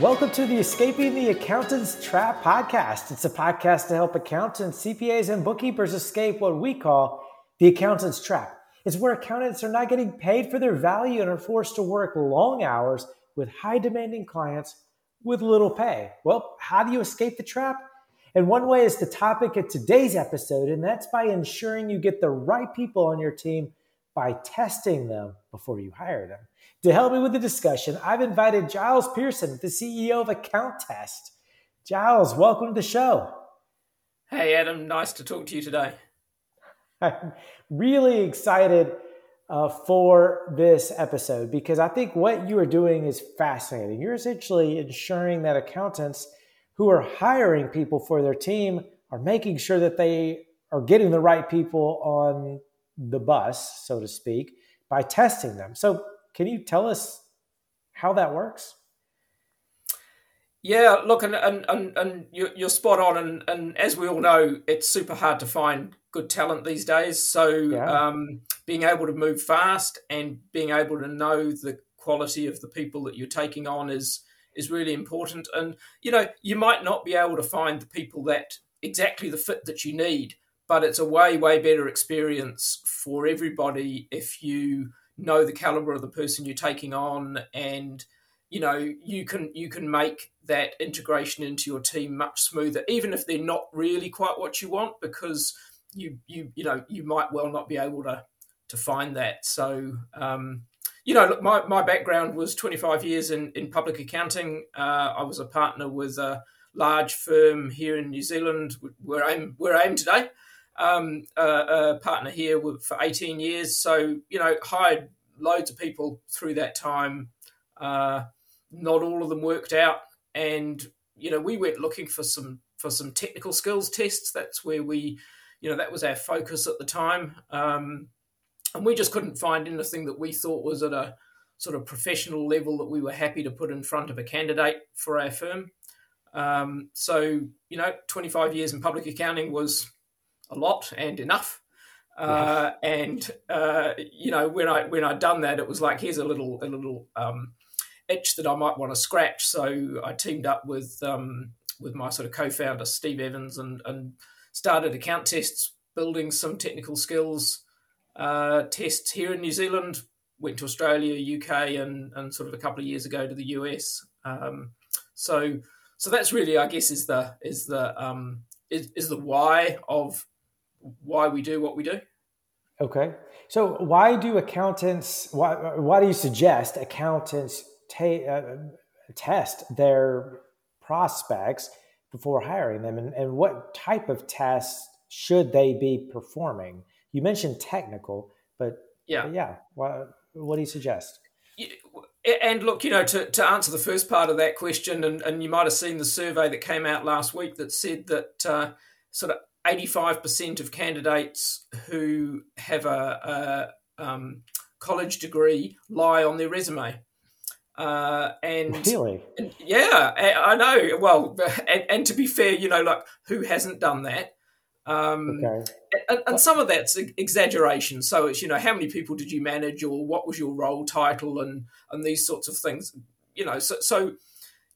Welcome to the Escaping the Accountant's Trap podcast. It's a podcast to help accountants, CPAs, and bookkeepers escape what we call the accountant's trap. It's where accountants are not getting paid for their value and are forced to work long hours with high demanding clients with little pay. Well, how do you escape the trap? And one way is the topic of today's episode, and that's by ensuring you get the right people on your team by testing them before you hire them. To help me with the discussion, I've invited Giles Pearson, the CEO of Account Test. Giles, welcome to the show. Hey, Adam. Nice to talk to you today. I'm really excited uh, for this episode because I think what you are doing is fascinating. You're essentially ensuring that accountants who are hiring people for their team are making sure that they are getting the right people on the bus, so to speak, by testing them. So, can you tell us how that works? Yeah, look, and and and, and you're spot on, and and as we all know, it's super hard to find good talent these days. So, yeah. um, being able to move fast and being able to know the quality of the people that you're taking on is is really important. And you know, you might not be able to find the people that exactly the fit that you need, but it's a way way better experience for everybody if you know the caliber of the person you're taking on and you know you can you can make that integration into your team much smoother even if they're not really quite what you want because you you you know you might well not be able to to find that. So um, you know look, my, my background was 25 years in in public accounting. Uh, i was a partner with a large firm here in new zealand where i'm where i am today um, a, a, partner here for 18 years. So, you know, hired loads of people through that time. Uh, not all of them worked out. And, you know, we went looking for some for some technical skills tests. That's where we, you know, that was our focus at the time. Um, and we just couldn't find anything that we thought was at a sort of professional level that we were happy to put in front of a candidate for our firm. Um, so, you know, 25 years in public accounting was a lot and enough. Uh, and uh, you know, when I when I'd done that, it was like here's a little a little um, itch that I might want to scratch. So I teamed up with um, with my sort of co-founder Steve Evans and and started account tests, building some technical skills uh, tests here in New Zealand. Went to Australia, UK, and and sort of a couple of years ago to the US. Um, so so that's really, I guess, is the is the um, is, is the why of why we do what we do. Okay. So why do accountants, why, why do you suggest accountants ta- uh, test their prospects before hiring them? And, and what type of tests should they be performing? You mentioned technical, but yeah, but yeah. What, what do you suggest? And look, you know, to, to answer the first part of that question, and, and you might have seen the survey that came out last week that said that uh, sort of 85% of candidates who have a, a um, college degree lie on their resume. Uh, and, really? and, yeah, I know. Well, and, and, to be fair, you know, like who hasn't done that? Um, okay. And, and, some of that's exaggeration. So it's you know how many people did you manage, or what was your role title, and and these sorts of things. You know, so so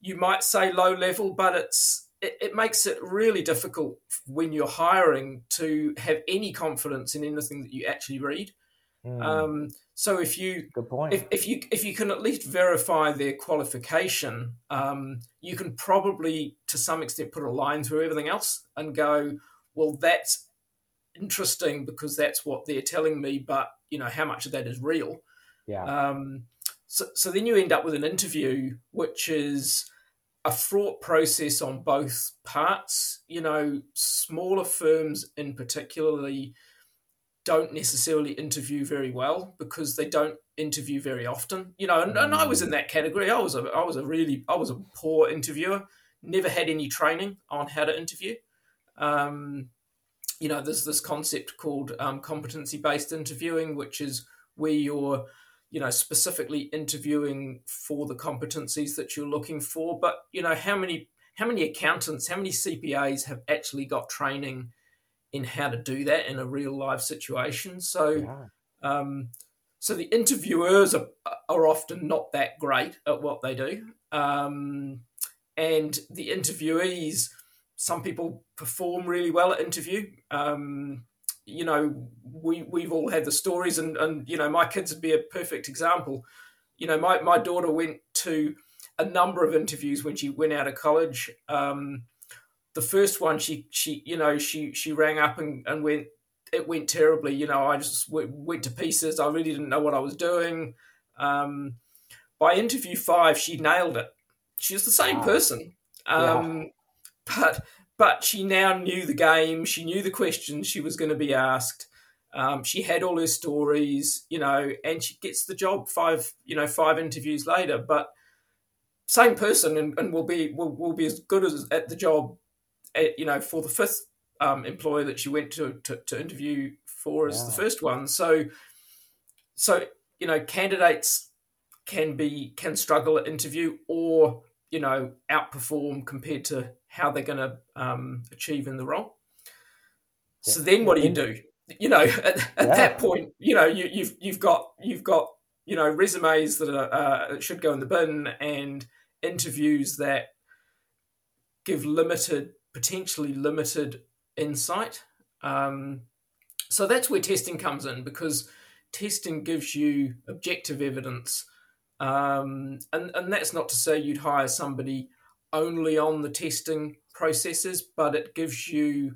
you might say low level, but it's it, it, makes it really difficult when you're hiring to have any confidence in anything that you actually read. Mm. Um, so if you good point, if, if, you if you can at least verify their qualification, um, you can probably to some extent put a line through everything else and go, well, that's interesting because that's what they're telling me, but you know how much of that is real. Yeah. Um, so, so then you end up with an interview which is a fraught process on both parts. You know, smaller firms in particularly don't necessarily interview very well because they don't interview very often. You know, and, and, I was in that category. I was a I was a really I was a poor interviewer. Never had any training on how to interview. Um, you know, there's this concept called um, competency based interviewing, which is where you're you know specifically interviewing for the competencies that you're looking for but you know how many how many accountants how many cpas have actually got training in how to do that in a real life situation so yeah. um, so the interviewers are, are often not that great at what they do um, and the interviewees, some people perform really well at interview. Um, you know, we we've all had the stories, and and you know, my kids would be a perfect example. You know, my my daughter went to a number of interviews when she went out of college. Um, the first one, she she you know she she rang up and, and went it went terribly. You know, I just w- went to pieces. I really didn't know what I was doing. Um, by interview five, she nailed it. She's the same wow. person, um, yeah. but but she now knew the game. She knew the questions she was going to be asked. Um, she had all her stories, you know, and she gets the job five, you know, five interviews later. But same person, and, and will be will, will be as good as at the job, at, eh, you know, for the fifth um, employer that she went to, to, to interview for as the first one. So, so you know, candidates can be can struggle at interview or you know outperform compared to how they're going to um, achieve in the role. Yeah. So then, what do you do? You know, at, at yeah. that point, you know, you, you've you've got you've got you know resumes that are, uh, should go in the bin and interviews that give limited, potentially limited insight. Um, so that's where testing comes in because testing gives you objective evidence. Um, and, and that's not to say you'd hire somebody only on the testing processes, but it gives you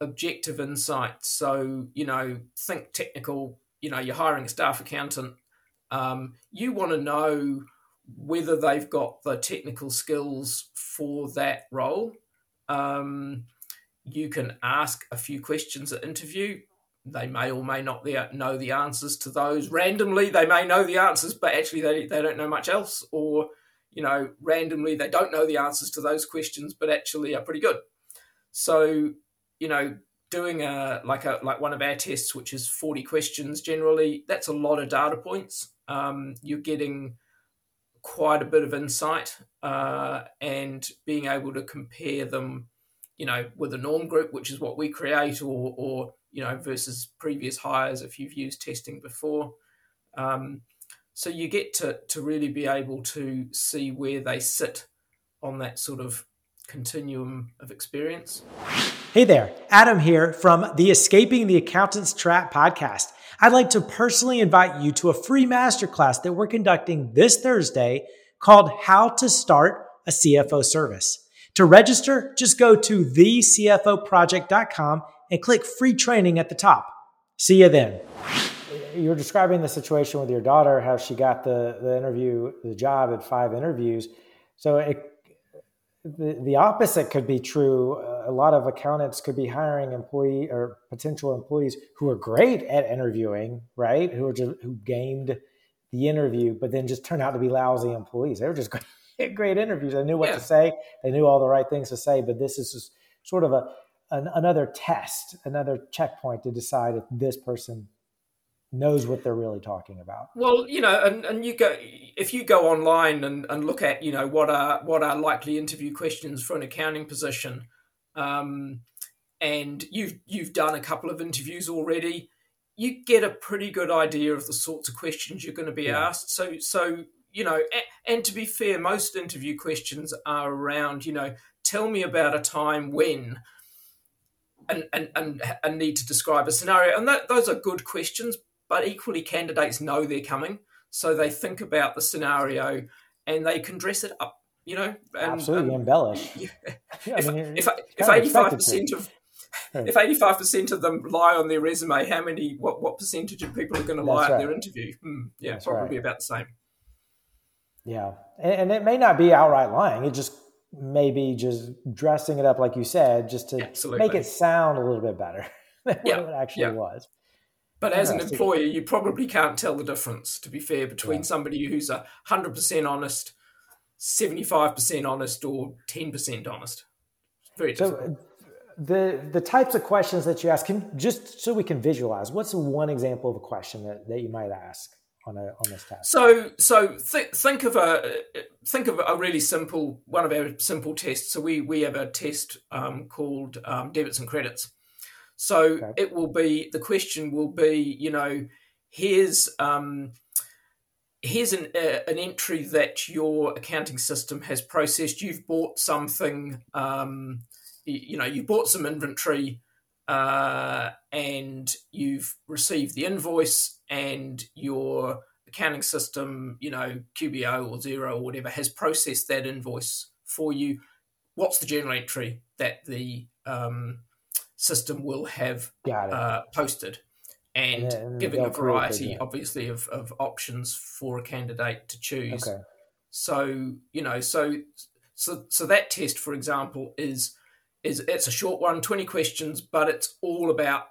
objective insight. So, you know, think technical, you know, you're hiring a staff accountant. Um, you want to know whether they've got the technical skills for that role. Um, you can ask a few questions at interview. They may or may not know the answers to those. Randomly, they may know the answers, but actually they, they don't know much else. Or, you know, randomly they don't know the answers to those questions, but actually are pretty good. So, you know, doing a like a like one of our tests, which is forty questions generally, that's a lot of data points. Um, you're getting quite a bit of insight uh, and being able to compare them you know, with a norm group, which is what we create, or, or you know, versus previous hires if you've used testing before. Um, so you get to, to really be able to see where they sit on that sort of continuum of experience. Hey there, Adam here from the Escaping the Accountant's Trap podcast. I'd like to personally invite you to a free masterclass that we're conducting this Thursday called How to Start a CFO Service. To register, just go to thecfoproject.com and click free training at the top. See you then. You're describing the situation with your daughter, how she got the, the interview, the job at five interviews. So it, the, the opposite could be true. A lot of accountants could be hiring employee or potential employees who are great at interviewing, right? Who are just, who gamed the interview, but then just turn out to be lousy employees. They were just great interviews. They knew what yeah. to say. They knew all the right things to say. But this is sort of a an, another test, another checkpoint to decide if this person knows what they're really talking about. Well, you know, and, and you go if you go online and, and look at you know what are what are likely interview questions for an accounting position, um, and you've you've done a couple of interviews already, you get a pretty good idea of the sorts of questions you're going to be yeah. asked. So so you know, and, and to be fair, most interview questions are around, you know, tell me about a time when, and and and, and need to describe a scenario, and that, those are good questions. But equally, candidates know they're coming, so they think about the scenario and they can dress it up. You know, and, absolutely embellish. Yeah. if, mean, if, if eighty-five percent of if eighty-five percent of them lie on their resume, how many? What what percentage of people are going to lie right. at their interview? Hmm, yeah, That's probably right. about the same. Yeah. And, and, it may not be outright lying. It just maybe just dressing it up, like you said, just to Absolutely. make it sound a little bit better than yeah. what it actually yeah. was. But as an employer, you probably can't tell the difference, to be fair, between yeah. somebody who's a 100% honest, 75% honest, or 10% honest. Very difficult. So, the the types of questions that you ask can just so we can visualize what's one example of a question that, that you might ask on a on this test? So so th- think of a think of a really simple one of our simple tests. So we we have a test um, called um, debits and credits. So okay. it will be the question will be you know here's um, here's an, uh, an entry that your accounting system has processed. You've bought something, um, you, you, know, you bought some inventory uh, and you've received the invoice, and your accounting system, you know, QBO or Xero or whatever, has processed that invoice for you. What's the journal entry that the um, system will have uh, posted? and, and giving a variety, obviously, of, of options for a candidate to choose. Okay. So you know, so so so that test, for example, is is it's a short one, twenty questions, but it's all about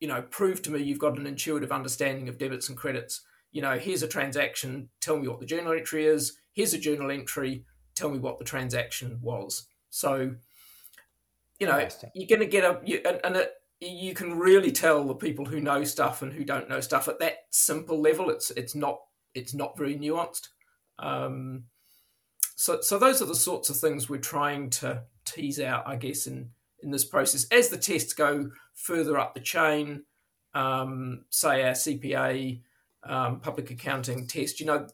you know, prove to me you've got an intuitive understanding of debits and credits. You know, here's a transaction. Tell me what the journal entry is. Here's a journal entry. Tell me what the transaction was. So, you know, you're going to get a you, and, and it, you can really tell the people who know stuff and who don't know stuff at that simple level. It's it's not it's not very nuanced. Um, so so those are the sorts of things we're trying to tease out, I guess, in in this process. As the tests go further up the chain, um, say our CPA um, public accounting test, you know,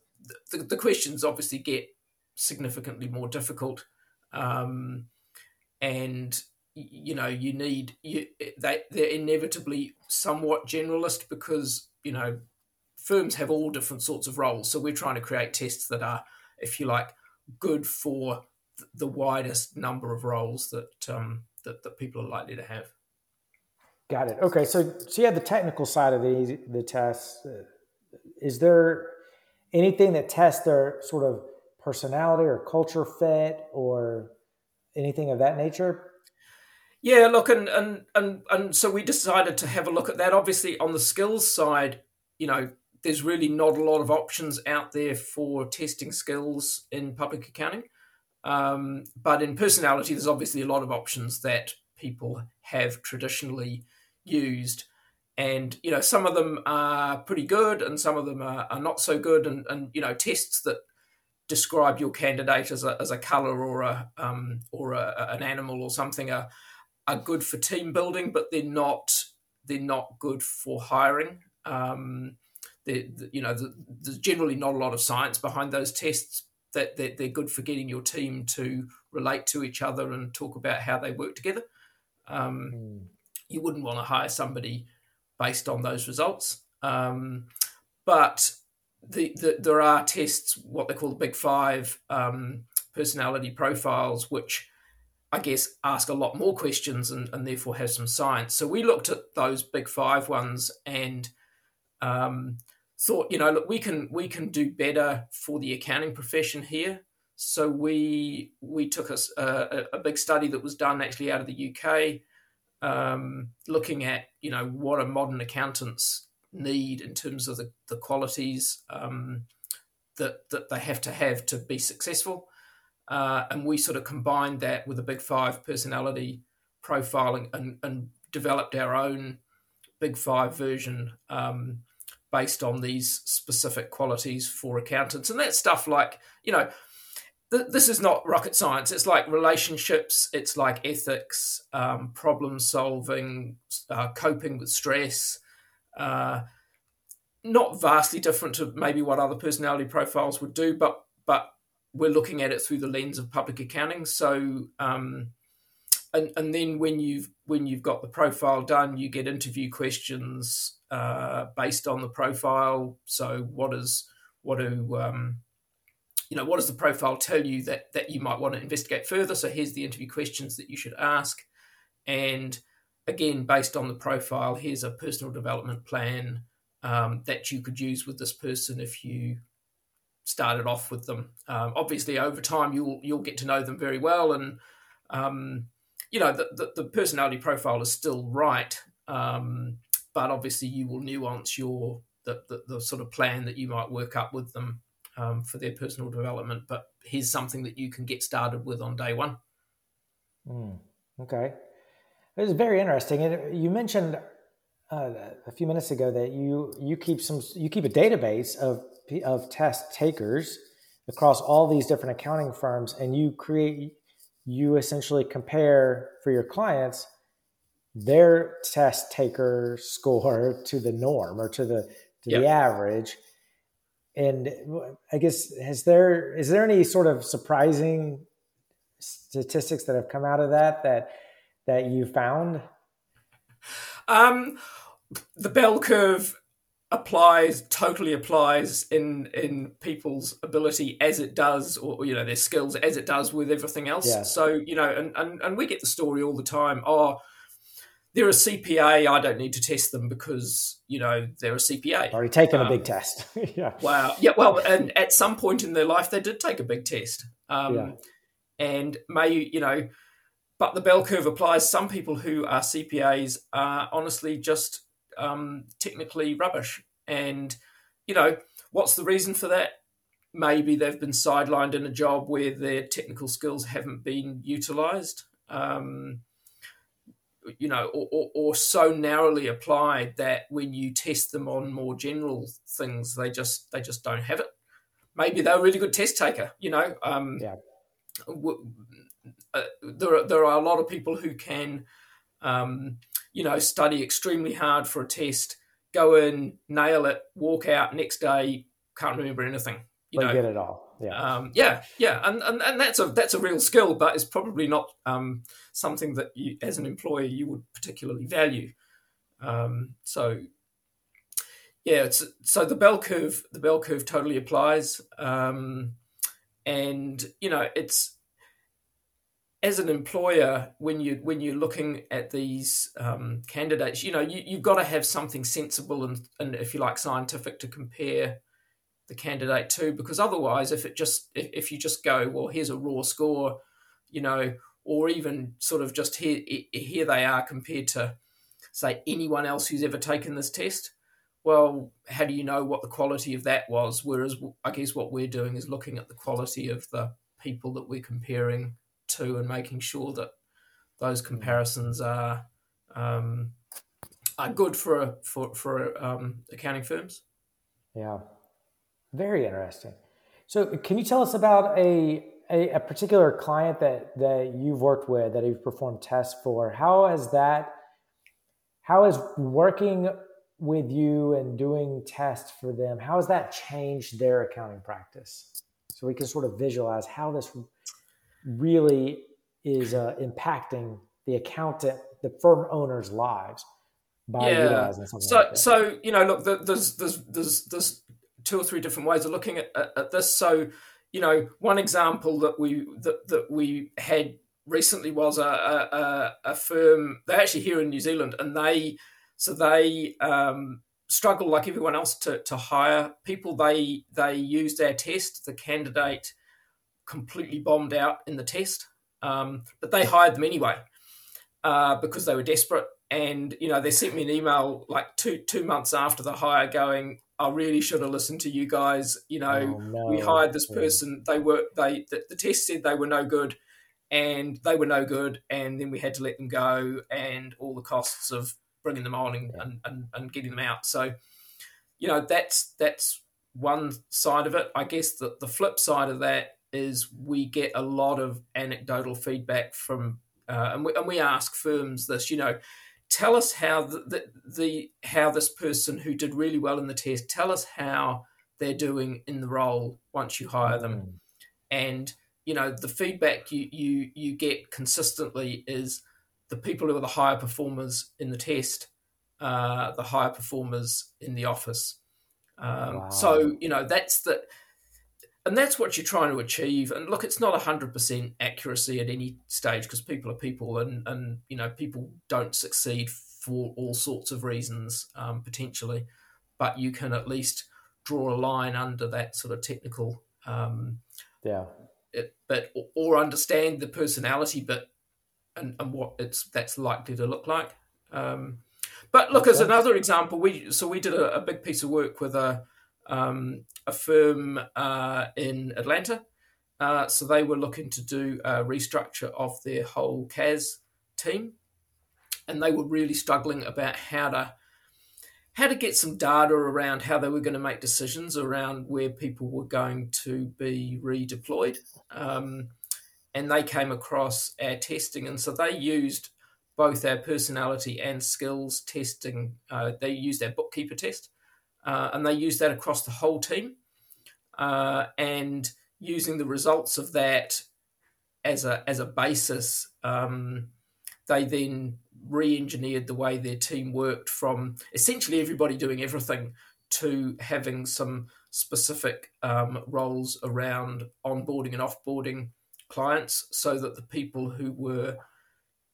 the, the, questions obviously get significantly more difficult, um, and you know you need you they they're inevitably somewhat generalist because you know firms have all different sorts of roles. So we're trying to create tests that are if you like good for the widest number of roles that um, that, that people are likely to have. Got it. Okay. So so you have the technical side of the the tests is there anything that tests their sort of personality or culture fit or anything of that nature yeah, look, and and and and so we decided to have a look at that. Obviously, on the skills side, you know, there's really not a lot of options out there for testing skills in public accounting. Um, but in personality, there's obviously a lot of options that people have traditionally used. And, you know, some of them are pretty good and some of them are, are not so good. And, and, you know, tests that describe your candidate as a, as a color or a, um, or a, an animal or something are, are good for team building, but they're not they're not good for hiring. Um, they, you know, the, there's generally not a lot of science behind those tests. That they're, they're, good for getting your team to relate to each other and talk about how they work together. Um, mm. You wouldn't want to hire somebody based on those results. Um, but the, the, there are tests, what they call the Big Five um, personality profiles, which I guess, ask a lot more questions and, and therefore have some science. So we looked at those big five ones and um, thought, you know, look, we can we can do better for the accounting profession here. So we we took a, a, a big study that was done actually out of the UK, um, looking at you know what a modern accountants need in terms of the, the qualities um, that that they have to have to be successful. Uh, and we sort of combined that with a Big Five personality profiling and, and developed our own Big Five version um, based on these specific qualities for accountants. And that's stuff like, you know, th- this is not rocket science. It's like relationships, it's like ethics, um, problem solving, uh, coping with stress. Uh, not vastly different to maybe what other personality profiles would do, but we're looking at it through the lens of public accounting. So, um, and and then when you've when you've got the profile done, you get interview questions uh, based on the profile. So, what is what do um, you know? What does the profile tell you that that you might want to investigate further? So, here's the interview questions that you should ask, and again, based on the profile, here's a personal development plan um, that you could use with this person if you started off with them. Um, obviously, over time, you'll you'll get to know them very well, and um, you know the, the, the personality profile is still right, um, but obviously, you will nuance your the, the, the, sort of plan that you might work up with them um, for their personal development. But here's something that you can get started with on day one. Mm, okay, it was very interesting, and you mentioned. Uh, a few minutes ago, that you you keep some you keep a database of of test takers across all these different accounting firms and you create you essentially compare for your clients their test taker score to the norm or to the to yep. the average and I guess has there is there any sort of surprising statistics that have come out of that that that you found? Um, the bell curve applies totally applies in in people's ability as it does or you know their skills as it does with everything else. Yeah. so you know and, and and we get the story all the time. Oh they're a cpa i don't need to test them because you know they're a cpa already taken um, a big test. Yeah. Wow yeah well and at some point in their life they did take a big test. Um yeah. and may you know but the bell curve applies. Some people who are cpas are honestly just um, technically rubbish. And, you know, what's the reason for that? Maybe they've been sidelined in a job where their technical skills haven't been utilized, um, you know, or, or, or, so narrowly applied that when you test them on more general things, they just they just don't have it. Maybe they're a really good test taker, you know. Um, yeah. W- uh, there, are, there are a lot of people who can um, you know, study extremely hard for a test, go in, nail it, walk out next day, can't remember anything. You know, get it all. Yeah, um, yeah, yeah, and, and and that's a that's a real skill, but it's probably not um, something that you, as an employer, you would particularly value. Um, so, yeah, it's so the bell curve the bell curve totally applies, um, and you know it's as an employer, when you when you're looking at these um, candidates, you know you, you've got to have something sensible and, and if you like scientific to compare the candidate to, because otherwise, if it just if, if you just go, well, here's a raw score, you know, or even sort of just here here they are compared to say anyone else who's ever taken this test. Well, how do you know what the quality of that was? Whereas I guess what we're doing is looking at the quality of the people that we're comparing to and making sure that those mm. comparisons are um, are good for for for um, accounting firms. Yeah, very interesting. So, can you tell us about a, a, a particular client that that you've worked with that you've performed tests for? How has that? How has working with you and doing tests for them? How has that changed their accounting practice? So we can sort of visualize how this really is uh, impacting the accountant, the firm owners' lives by yeah. utilizing something. So, like so you know, look, there's there's there's there's two or three different ways of looking at, at, at this. So, you know, one example that we that that we had recently was a, a, a firm. They're actually here in New Zealand, and they so they um, struggle like everyone else to to hire people. They they used our test. The candidate completely bombed out in the test, um, but they hired them anyway uh, because they were desperate. And you know, they sent me an email like two two months after the hire, going, "I really should have listened to you guys. You know, oh, no. we hired this person. They were they the, the test said they were no good." and they were no good and then we had to let them go and all the costs of bringing them on and, and, and, and, getting them out so you know that's that's one side of it i guess that the flip side of that is we get a lot of anecdotal feedback from, uh, and, we, and we ask firms this, you know, tell us how the, the, the, how this person who did really well in the test, tell us how they're doing in the role once you hire them, mm. and you know the feedback you you you get consistently is the people who are the higher performers in the test, uh, the higher performers in the office. Um, wow. So you know that's the and that's what you're trying to achieve. And look, it's not hundred percent accuracy at any stage because people are people, and and you know people don't succeed for all sorts of reasons um, potentially, but you can at least draw a line under that sort of technical, um, yeah, it, but or understand the personality, but and, and what it's that's likely to look like. Um, but look, as another example, we so we did a, a big piece of work with a um, a firm uh, in Atlanta. Uh, so they were looking to do a restructure of their whole CAS team, and they were really struggling about how to how to get some data around how they were going to make decisions around where people were going to be redeployed. Um, and they came across our testing, and so they used both our personality and skills testing. Uh, they used our bookkeeper test, uh, and they used that across the whole team. uh, and using the results of that as a as a basis, um, they then re-engineered the way their team worked from essentially everybody doing everything to having some specific um, roles around onboarding and offboarding clients so that the people who were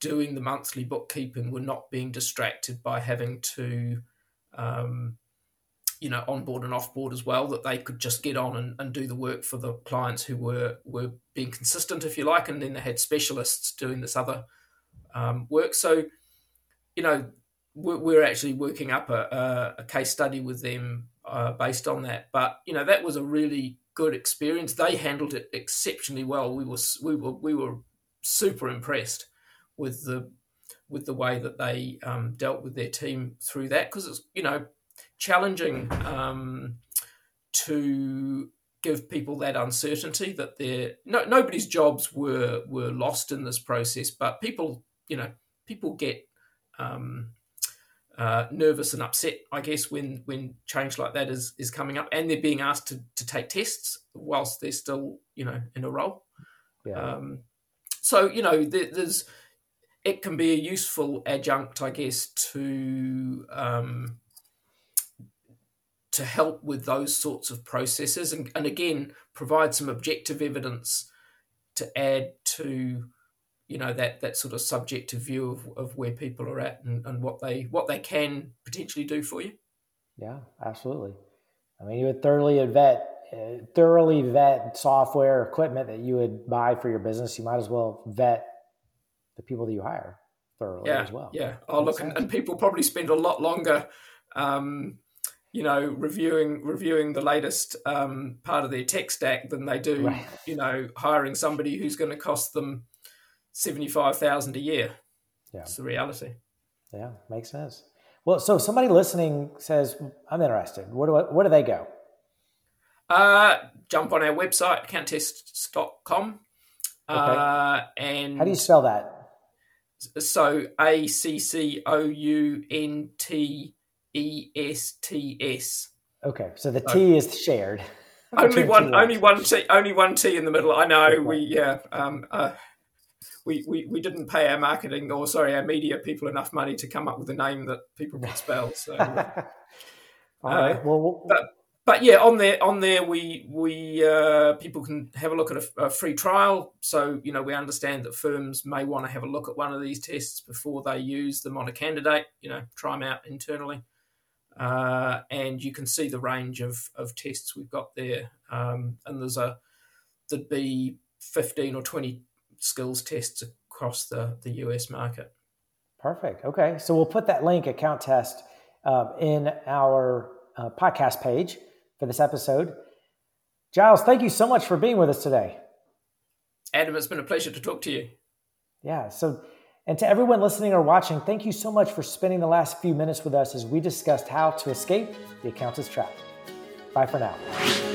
doing the monthly bookkeeping were not being distracted by having to um, you know on board and off board as well that they could just get on and, and do the work for the clients who were were being consistent if you like and then they had specialists doing this other um, work. So you know we're, we're actually working up a, a, case study with them uh, based on that. But you know that was a really good experience. They handled it exceptionally well. We were we were we were super impressed with the with the way that they um, dealt with their team through that because it's you know challenging um, to give people that uncertainty that they're no, nobody's jobs were were lost in this process, but people you know people get um, uh, nervous and upset, I guess, when when change like that is is coming up, and they're being asked to to take tests whilst they're still you know in a role. Yeah. Um, so you know there, there's it can be a useful adjunct, I guess, to um, to help with those sorts of processes and, and again provide some objective evidence to add to you know that that sort of subjective view of, of where people are at and, and what they what they can potentially do for you. Yeah absolutely. I mean you would thoroughly vet uh, thoroughly vet software equipment that you would buy for your business. You might as well vet the people that you hire thoroughly yeah, as well. yeah. Oh look and, and, people probably spend a lot longer um, you know, reviewing reviewing the latest um, part of their tech stack than they do, right. you know, hiring somebody who's going to cost them seventy five thousand a year. Yeah, it's the reality. Yeah, makes sense. Well, so somebody listening says, "I'm interested. Where do I, where do they go?" Uh, jump on our website, accountests.com. Okay. Uh, and how do you spell that? So A C C O U N T E S T S. Okay, so the T is shared. Only one, only one T, only one T in the middle. I know. Okay. We yeah. Um, uh, we, we, we didn't pay our marketing or sorry our media people enough money to come up with a name that people could spell. So, all uh, right. Well, but but yeah, on there on there we we uh, people can have a look at a, a, free trial. So you know we understand that firms may want to have a look at one of these tests before they use them on a candidate. You know, try them out internally uh, and you can see the range of, of tests we've got there. Um, and there's a there'd be 15 or 20 skills tests across the, the US market. Perfect. Okay. So we'll put that link, account test, uh, in our uh, podcast page for this episode. Giles, thank you so much for being with us today. Adam, it's been a pleasure to talk to you. Yeah. So and to everyone listening or watching, thank you so much for spending the last few minutes with us as we discussed how to escape the accountant's trap. Bye for now.